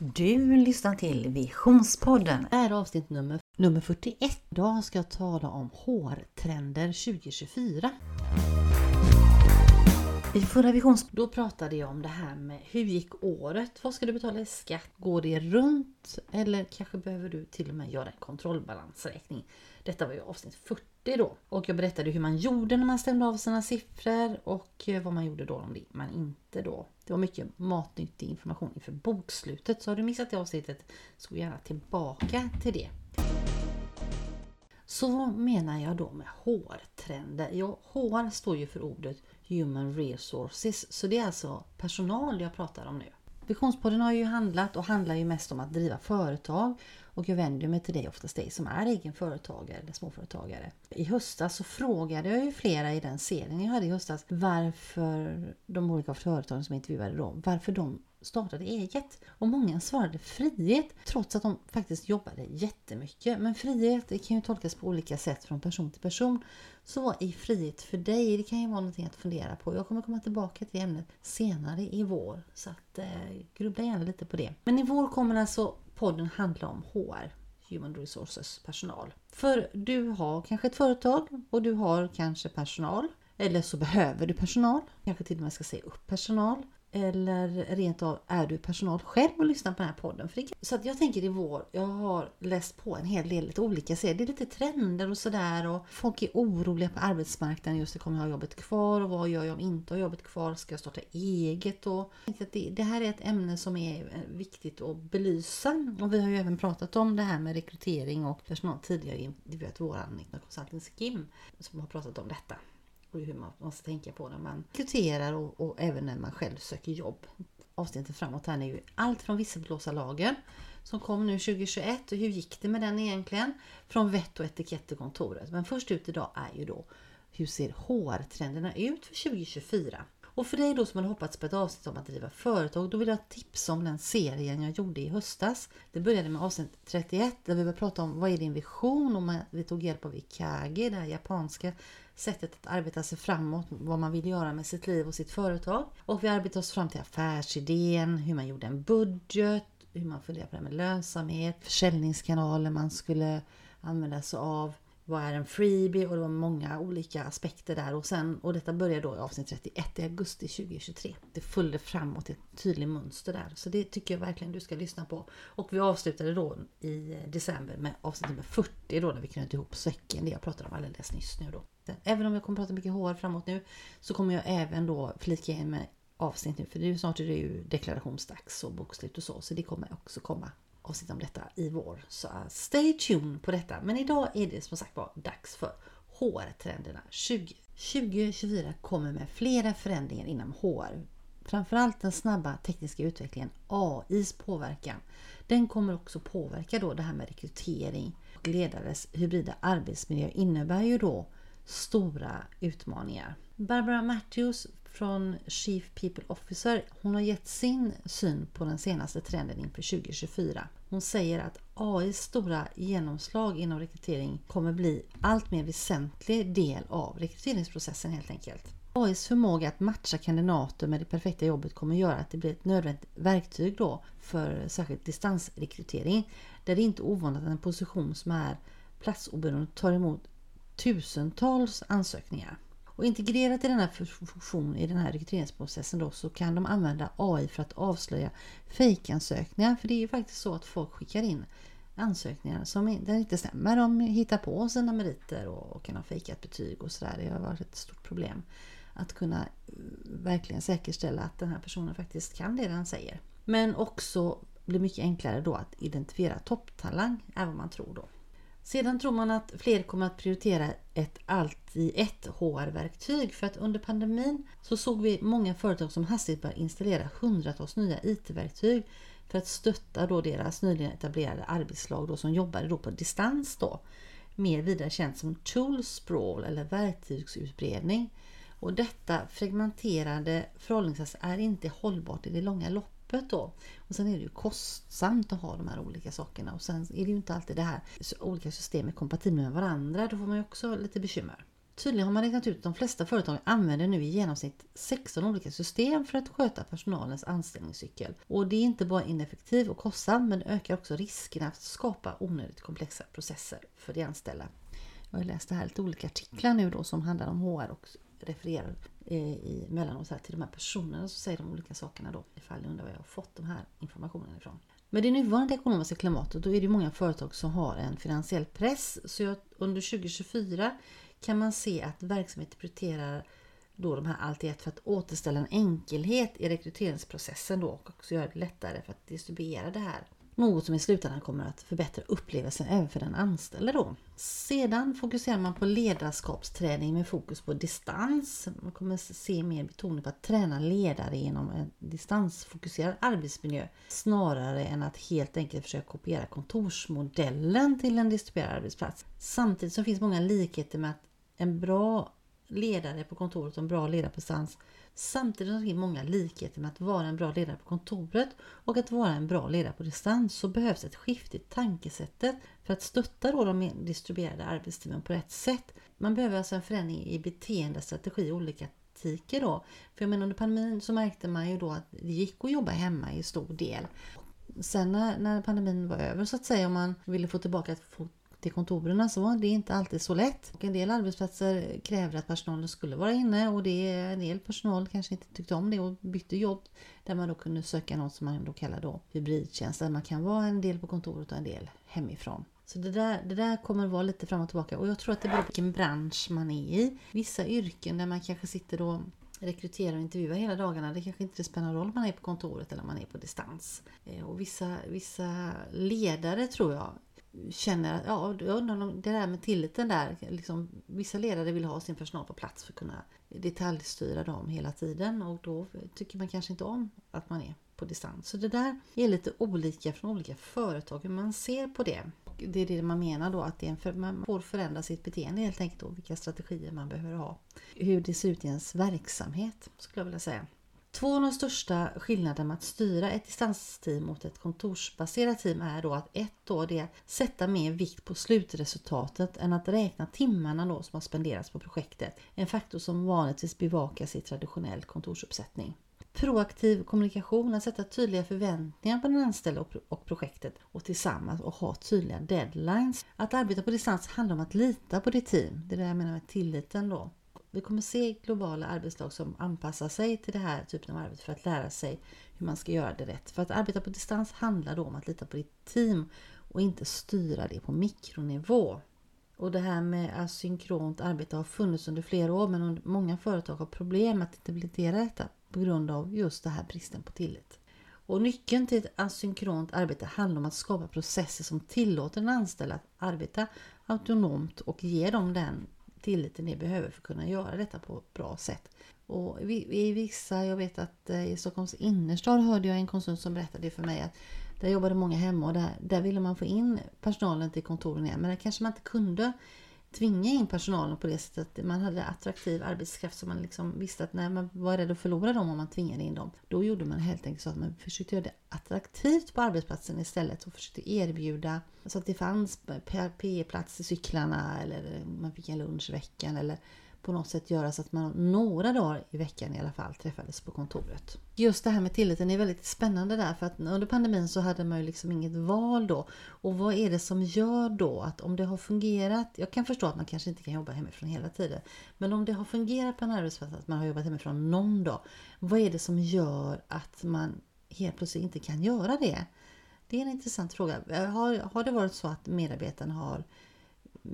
Du lyssnar till Visionspodden. Det är avsnitt nummer, nummer 41. Idag ska jag tala om hårtrender 2024. I förra visions... Då pratade jag om det här med hur gick året? Vad ska du betala i skatt? Går det runt? Eller kanske behöver du till och med göra en kontrollbalansräkning? Detta var ju avsnitt 40 det då. Och jag berättade hur man gjorde när man stämde av sina siffror och eh, vad man gjorde då om man inte då. Det var mycket matnyttig information inför bokslutet. Så har du missat det avsnittet så gå gärna tillbaka till det. Så vad menar jag då med HR-trender? Ja, HR står ju för ordet Human Resources, så det är alltså personal jag pratar om nu. Visionspodden har ju handlat och handlar ju mest om att driva företag och jag vänder mig till dig, oftast dig som är egen företagare eller småföretagare. I höstas så frågade jag ju flera i den serien jag hade i höstas varför de olika företagen som jag intervjuade dem, varför de startade eget. Och många svarade frihet trots att de faktiskt jobbade jättemycket. Men frihet det kan ju tolkas på olika sätt från person till person. Så vad är frihet för dig? Det kan ju vara någonting att fundera på. Jag kommer komma tillbaka till ämnet senare i vår. Så att eh, grubbla gärna lite på det. Men i vår kommer alltså podden handla om HR. Human Resources personal. För du har kanske ett företag och du har kanske personal. Eller så behöver du personal. Kanske till och med ska säga upp personal. Eller rent av är du personal själv och lyssnar på den här podden. så att jag tänker i vår, jag har läst på en hel del lite olika serier. Det är lite trender och sådär och folk är oroliga på arbetsmarknaden. Just det, kommer jag ha jobbet kvar och vad gör jag om inte har jobbet kvar? Ska jag starta eget? Och det, det här är ett ämne som är eh, viktigt att belysa. Och vi har ju även pratat om det här med rekrytering och personal tidigare. Det vet våran Consulting Kim som har pratat om detta och hur man måste tänka på när man rekryterar och, och även när man själv söker jobb. Avsnittet framåt här är ju allt från visselblåsarlagen som kom nu 2021 och hur gick det med den egentligen? Från vett och etikett till kontoret. Men först ut idag är ju då hur ser HR-trenderna ut för 2024? Och för dig då som hade hoppats på ett avsnitt om att driva företag, då vill jag tipsa om den serien jag gjorde i höstas. Det började med avsnitt 31 där vi började prata om vad är din vision och vi tog hjälp av Ikage, det här japanska sättet att arbeta sig framåt, vad man vill göra med sitt liv och sitt företag. Och vi arbetade oss fram till affärsidén, hur man gjorde en budget, hur man funderade på det med lönsamhet, försäljningskanaler man skulle använda sig av vad är en freebie? Och det var många olika aspekter där. Och sen och detta började då i avsnitt 31 i augusti 2023. Det följde framåt ett tydligt mönster där. Så det tycker jag verkligen du ska lyssna på. Och vi avslutade då i december med avsnitt nummer 40 då när vi knöt ihop säcken, det jag pratade om alldeles nyss nu då. Även om jag kommer prata mycket HR framåt nu så kommer jag även då flika in med avsnitt nu. För nu snart är det ju deklarationsdags och bokslut och så. Så det kommer också komma avsnitt om detta i vår. Så eh, stay tuned på detta. Men idag är det som sagt var dags för HR-trenderna 20. 2024 kommer med flera förändringar inom HR. Framförallt den snabba tekniska utvecklingen, AIs påverkan. Den kommer också påverka då det här med rekrytering och ledares hybrida arbetsmiljö innebär ju då stora utmaningar. Barbara Matthews från Chief People Officer, hon har gett sin syn på den senaste trenden inför 2024. Hon säger att AIs stora genomslag inom rekrytering kommer bli allt mer väsentlig del av rekryteringsprocessen helt enkelt. AIs förmåga att matcha kandidater med det perfekta jobbet kommer göra att det blir ett nödvändigt verktyg då för särskilt distansrekrytering. Där det inte är ovanligt att en position som är platsoberoende tar emot tusentals ansökningar. Och integrerat i denna funktion i den här rekryteringsprocessen då så kan de använda AI för att avslöja fejkansökningar. För det är ju faktiskt så att folk skickar in ansökningar som inte stämmer. De hittar på sina meriter och kan ha fejkat betyg och sådär. Det har varit ett stort problem att kunna eh, verkligen säkerställa att den här personen faktiskt kan det den säger. Men också blir mycket enklare då att identifiera topptalang, är vad man tror då. Sedan tror man att fler kommer att prioritera ett allt i ett HR-verktyg för att under pandemin så såg vi många företag som hastigt började installera hundratals nya IT-verktyg för att stötta då deras nyligen etablerade arbetslag då som jobbade då på distans då. Mer vidare känt som tool sprawl eller verktygsutbredning. Och detta fragmenterade förhållningssätt är inte hållbart i det långa loppet öppet då. Och sen är det ju kostsamt att ha de här olika sakerna och sen är det ju inte alltid det här olika system är kompatibla med varandra. Då får man ju också lite bekymmer. Tydligen har man räknat ut att de flesta företag använder nu i genomsnitt 16 olika system för att sköta personalens anställningscykel. Och det är inte bara ineffektivt och kostsamt men det ökar också riskerna att skapa onödigt komplexa processer för de anställda. Jag har läst här lite olika artiklar nu då som handlar om HR och refererar Eh, i mellanåt här till de här personerna som säger de olika sakerna då ifall ni undrar var jag har fått de här informationen ifrån. Med det nuvarande ekonomiska klimatet då är det många företag som har en finansiell press. Så jag, under 2024 kan man se att verksamheter prioriterar då de här allt i ett för att återställa en enkelhet i rekryteringsprocessen då och också göra det lättare för att distribuera det här något som i slutändan kommer att förbättra upplevelsen även för den anställde då. Sedan fokuserar man på ledarskapsträning med fokus på distans. Man kommer se mer betoning på att träna ledare genom en distansfokuserad arbetsmiljö snarare än att helt enkelt försöka kopiera kontorsmodellen till en distribuerad arbetsplats. Samtidigt så finns många likheter med att en bra ledare på kontoret och en bra ledare på distans Samtidigt som det finns många likheter med att vara en bra ledare på kontoret och att vara en bra ledare på distans så behövs ett skifte i tankesättet för att stötta då de distribuerade arbetsteamen på rätt sätt. Man behöver alltså en förändring i beteende, strategi och olika taktiker då. För jag menar under pandemin så märkte man ju då att det gick att jobba hemma i stor del. Sen när, när pandemin var över så att säga och man ville få tillbaka ett till kontoren så var det inte alltid så lätt. Och en del arbetsplatser krävde att personalen skulle vara inne och det, en del personal kanske inte tyckte om det och bytte jobb. Där man då kunde söka något som man då kallar då hybridtjänst där man kan vara en del på kontoret och en del hemifrån. Så det där, det där kommer att vara lite fram och tillbaka och jag tror att det beror på vilken bransch man är i. Vissa yrken där man kanske sitter och rekryterar och intervjuar hela dagarna. Det kanske inte spelar någon roll om man är på kontoret eller om man är på distans. Eh, och vissa, vissa ledare tror jag känner, att, ja, jag undrar om det där med tilliten där, liksom, vissa ledare vill ha sin personal på plats för att kunna detaljstyra dem hela tiden och då tycker man kanske inte om att man är på distans. Så det där är lite olika från olika företag hur man ser på det. Det är det man menar då att det är en för, man får förändra sitt beteende helt enkelt och vilka strategier man behöver ha. Hur det ser ut i ens verksamhet skulle jag vilja säga. Två av de största skillnaderna med att styra ett distansteam mot ett kontorsbaserat team är då att ett då det är att sätta mer vikt på slutresultatet än att räkna timmarna då som har spenderats på projektet. En faktor som vanligtvis bevakas i traditionell kontorsuppsättning. Proaktiv kommunikation, att sätta tydliga förväntningar på den anställde och projektet och tillsammans och ha tydliga deadlines. Att arbeta på distans handlar om att lita på ditt team. Det är det jag menar med tilliten då. Vi kommer se globala arbetslag som anpassar sig till det här typen av arbete för att lära sig hur man ska göra det rätt. För att arbeta på distans handlar då om att lita på ditt team och inte styra det på mikronivå. Och det här med asynkront arbete har funnits under flera år men många företag har problem att implementera detta på grund av just den här bristen på tillit. Och nyckeln till ett asynkront arbete handlar om att skapa processer som tillåter den anställda att arbeta autonomt och ge dem den tilliten ni behöver för att kunna göra detta på ett bra sätt. Och i vissa, jag vet att eh, i Stockholms innerstad hörde jag en konsult som berättade för mig att där jobbade många hemma och där, där ville man få in personalen till kontoren igen. Men det kanske man inte kunde tvinga in personalen på det sättet. Man hade attraktiv arbetskraft som man liksom visste att när man var rädd att förlora dem om man tvingade in dem. Då gjorde man helt enkelt så att man försökte göra det attraktivt på arbetsplatsen istället och försökte erbjuda så att det fanns PE-plats i cyklarna eller man fick en lunch i veckan eller på något sätt göra så att man några dagar i veckan i alla fall träffades på kontoret. Just det här med tilliten är väldigt spännande där för att under pandemin så hade man ju liksom inget val då. Och vad är det som gör då att om det har fungerat, jag kan förstå att man kanske inte kan jobba hemifrån hela tiden, men om det har fungerat på en arbetsplats att man har jobbat hemifrån någon dag, vad är det som gör att man helt plötsligt inte kan göra det? Det är en intressant fråga. Har, har det varit så att medarbetarna har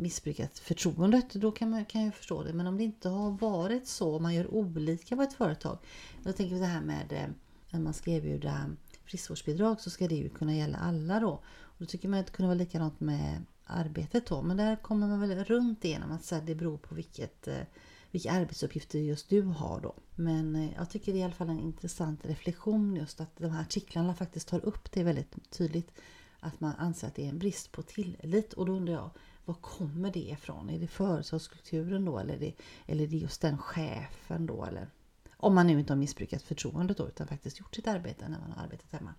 missbrukat förtroendet, då kan, man, kan jag förstå det. Men om det inte har varit så, om man gör olika på ett företag. Jag tänker det här med eh, när man ska erbjuda friskvårdsbidrag så ska det ju kunna gälla alla då. Och då tycker man att det kunde vara likadant med arbetet då. Men där kommer man väl runt genom att säga det beror på vilket, eh, vilka arbetsuppgifter just du har då. Men eh, jag tycker det är i alla fall en intressant reflektion just att de här artiklarna faktiskt tar upp det väldigt tydligt. Att man anser att det är en brist på tillit. Och då undrar jag, var kommer det ifrån? Är det företagskulturen då eller är det, eller är det just den chefen då? Eller, om man nu inte har missbrukat förtroendet då utan faktiskt gjort sitt arbete när man har arbetat hemma.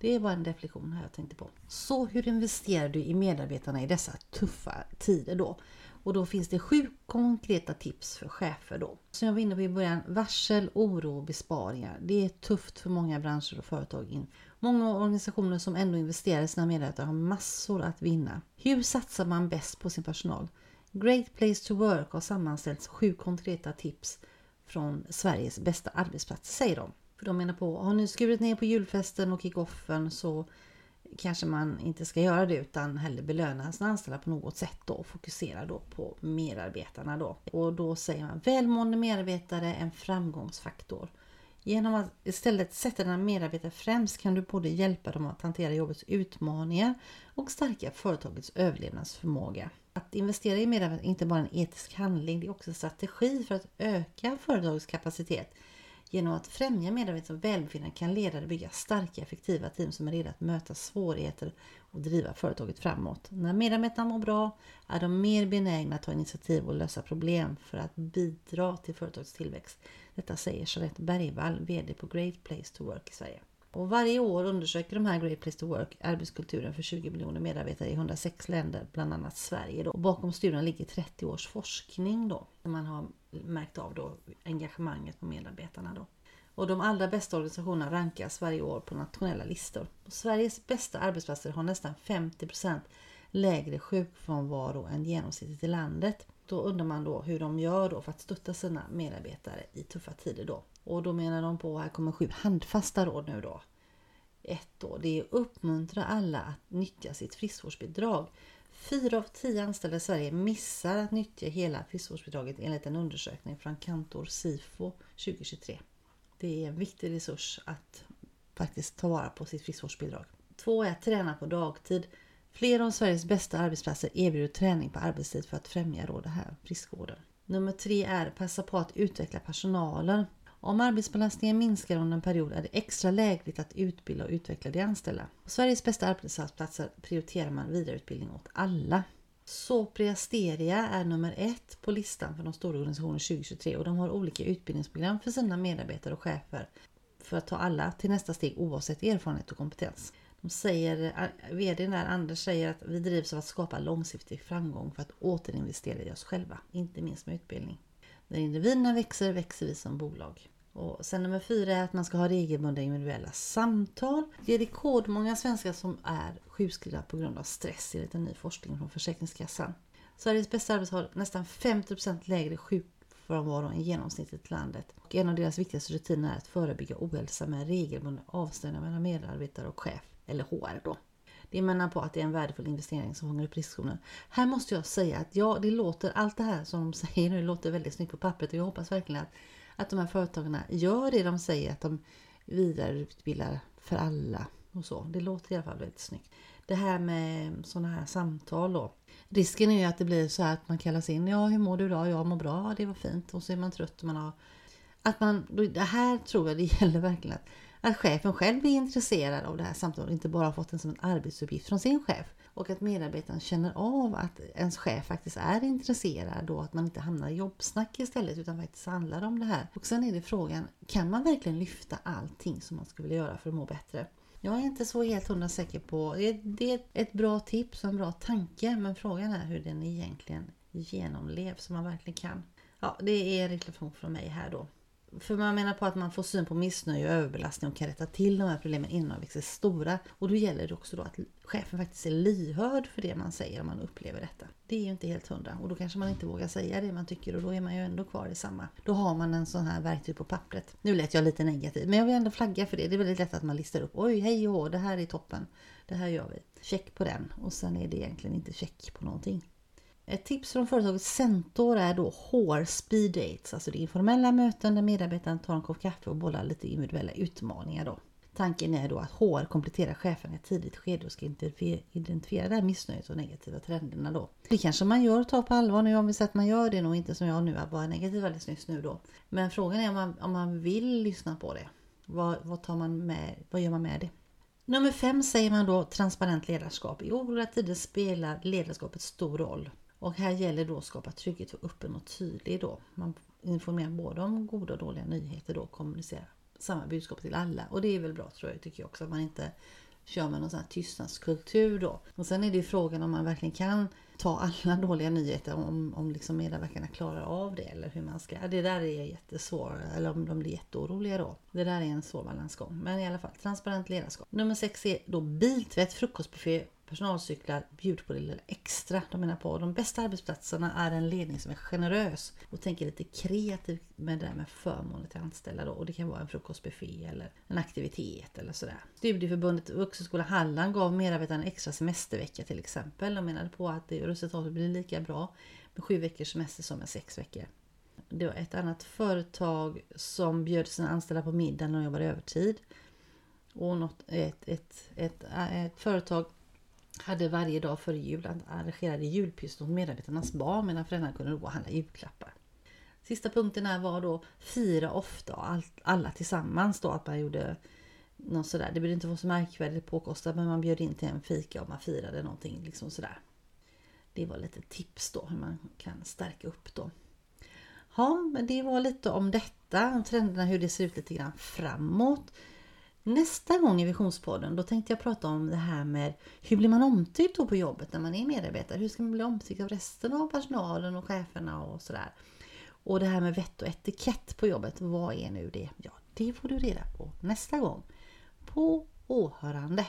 Det var en reflektion här jag tänkte på. Så hur investerar du i medarbetarna i dessa tuffa tider då? Och då finns det sju konkreta tips för chefer då. Som jag var inne på i början, varsel, oro och besparingar. Det är tufft för många branscher och företag. Många organisationer som ändå investerar i sina medarbetare har massor att vinna. Hur satsar man bäst på sin personal? Great Place to Work har sammanställt sju konkreta tips från Sveriges bästa arbetsplatser, säger de. För de menar på, har ni skurit ner på julfesten och kickoffen så kanske man inte ska göra det utan hellre belöna sina anställda på något sätt då och fokusera då på medarbetarna då. Och då säger man välmående medarbetare en framgångsfaktor. Genom att istället sätta dina medarbetare främst kan du både hjälpa dem att hantera jobbets utmaningar och stärka företagets överlevnadsförmåga. Att investera i medarbetare är inte bara en etisk handling, det är också en strategi för att öka företagets kapacitet Genom att främja medarbetares välbefinnande kan ledare bygga starka effektiva team som är redo att möta svårigheter och driva företaget framåt. När medarbetarna mår bra är de mer benägna att ta initiativ och lösa problem för att bidra till företagets tillväxt. Detta säger Charlotte Bergvall, VD på Great Place to Work i Sverige. Och varje år undersöker de här Great Place to Work arbetskulturen för 20 miljoner medarbetare i 106 länder, bland annat Sverige. Då. Och bakom studien ligger 30 års forskning då, man har märkt av då engagemanget på medarbetarna. Då. Och de allra bästa organisationerna rankas varje år på nationella listor. Och Sveriges bästa arbetsplatser har nästan 50% lägre sjukfrånvaro än genomsnittet i landet. Då undrar man då hur de gör då för att stötta sina medarbetare i tuffa tider då. Och då menar de på, här kommer sju handfasta råd nu då. Ett då, det är att uppmuntra alla att nyttja sitt friskvårdsbidrag. Fyra av tio anställda i Sverige missar att nyttja hela friskvårdsbidraget enligt en undersökning från Kantor Sifo 2023. Det är en viktig resurs att faktiskt ta vara på sitt friskvårdsbidrag. Två är att träna på dagtid. Flera av Sveriges bästa arbetsplatser erbjuder träning på arbetstid för att främja då det här friskvården. Nummer tre är passa på att utveckla personalen. Om arbetsbelastningen minskar under en period är det extra lägligt att utbilda och utveckla de anställda. På Sveriges bästa arbetsplatser prioriterar man vidareutbildning åt alla. Sopria Steria är nummer ett på listan för de stora organisationerna 2023 och de har olika utbildningsprogram för sina medarbetare och chefer för att ta alla till nästa steg oavsett erfarenhet och kompetens. De säger, VD där Anders säger att vi drivs av att skapa långsiktig framgång för att återinvestera i oss själva, inte minst med utbildning. När individerna växer, växer vi som bolag. Och sen nummer fyra är att man ska ha regelbundna individuella samtal. Det är rekordmånga svenskar som är sjukskrivna på grund av stress enligt en ny forskning från Försäkringskassan. Sveriges bästa arbetsgivare har nästan 50% lägre sjukfrånvaro än genomsnittet i landet. Och en av deras viktigaste rutiner är att förebygga ohälsa med regelbundna avstämningar mellan medarbetare och chef, eller HR då. Det menar på att det är en värdefull investering som fångar upp riskzonen. Här måste jag säga att ja, det låter, allt det här som de säger nu låter väldigt snyggt på pappret och jag hoppas verkligen att att de här företagen gör det de säger att de vidareutbildar för alla och så. Det låter i alla fall väldigt snyggt. Det här med sådana här samtal då. Risken är ju att det blir så här att man kallas in. Ja, hur mår du idag? Jag mår bra. Det var fint. Och så är man trött och man har... Att man, det här tror jag det gäller verkligen att, att chefen själv blir intresserad av det här samtalet och inte bara har fått den som en arbetsuppgift från sin chef och att medarbetaren känner av att ens chef faktiskt är intresserad och att man inte hamnar i jobbsnack istället utan faktiskt handlar om det här. Och sen är det frågan, kan man verkligen lyfta allting som man skulle vilja göra för att må bättre? Jag är inte så helt hundra säker på, det är ett bra tips och en bra tanke men frågan är hur den egentligen genomlevs som man verkligen kan. Ja, det är en reflektion från mig här då. För man menar på att man får syn på missnöje och överbelastning och kan rätta till de här problemen innan de växer stora. Och då gäller det också då att chefen faktiskt är lyhörd för det man säger om man upplever detta. Det är ju inte helt hundra och då kanske man inte vågar säga det man tycker och då är man ju ändå kvar i samma. Då har man en sån här verktyg på pappret. Nu lät jag lite negativ men jag vill ändå flagga för det. Det är väldigt lätt att man listar upp. Oj, hej och det här är toppen. Det här gör vi. Check på den och sen är det egentligen inte check på någonting. Ett tips från företaget Centor är då HR Speed Dates, alltså det informella möten där medarbetaren tar en kopp kaffe och bollar lite individuella utmaningar då. Tanken är då att HR kompletterar chefen i ett tidigt skede och ska identifiera det här missnöjet och negativa trenderna då. Det kanske man gör och tar på allvar nu om vi säger att man gör det nog inte som jag nu, att vara negativ alldeles nyss nu då. Men frågan är om man, om man vill lyssna på det. Vad, vad, tar man med, vad gör man med det? Nummer fem säger man då transparent ledarskap. I oroliga tider spelar ledarskapet stor roll. Och här gäller då att skapa trygghet för öppen och tydlig då. Man informerar både om goda och dåliga nyheter då och kommunicerar samma budskap till alla. Och det är väl bra tror jag, tycker jag också, att man inte kör med någon sån här tystnadskultur då. Och sen är det ju frågan om man verkligen kan ta alla dåliga nyheter om, om liksom medarbetarna klarar av det eller hur man ska. Det där är jättesvårt, eller om de blir jätteoroliga då. Det där är en svår balansgång. Men i alla fall, transparent ledarskap. Nummer sex är då biltvätt, frukostbuffé, personalcyklar, bjuder på det lilla extra. De menar på de bästa arbetsplatserna är en ledning som är generös och tänker lite kreativt med det där med förmåner till anställda då. Och det kan vara en frukostbuffé eller en aktivitet eller sådär. Studieförbundet Vuxenskola Halland gav medarbetarna en extra semestervecka till exempel. De menade på att resultatet blir lika bra med sju veckors semester som med sex veckor. Det var ett annat företag som bjöd sina anställda på middag när de jobbade övertid. Och något, ett, ett, ett, ett företag hade varje dag före jul arrangerade julpyssel åt medarbetarnas barn medan föräldrarna kunde då handla julklappar. Sista punkten här var då fira ofta och alla tillsammans då att man gjorde något sådär. Det behövde inte vara så märkvärdigt påkostat men man bjöd in till en fika och man firade någonting liksom sådär. Det var lite tips då hur man kan stärka upp då. Ja, men det var lite om detta, om trenderna, hur det ser ut lite grann framåt. Nästa gång i Visionspodden då tänkte jag prata om det här med hur blir man omtyckt då på jobbet när man är medarbetare? Hur ska man bli omtyckt av resten av personalen och cheferna och sådär? Och det här med vett och etikett på jobbet, vad är nu det? Ja, det får du reda på nästa gång. På åhörande!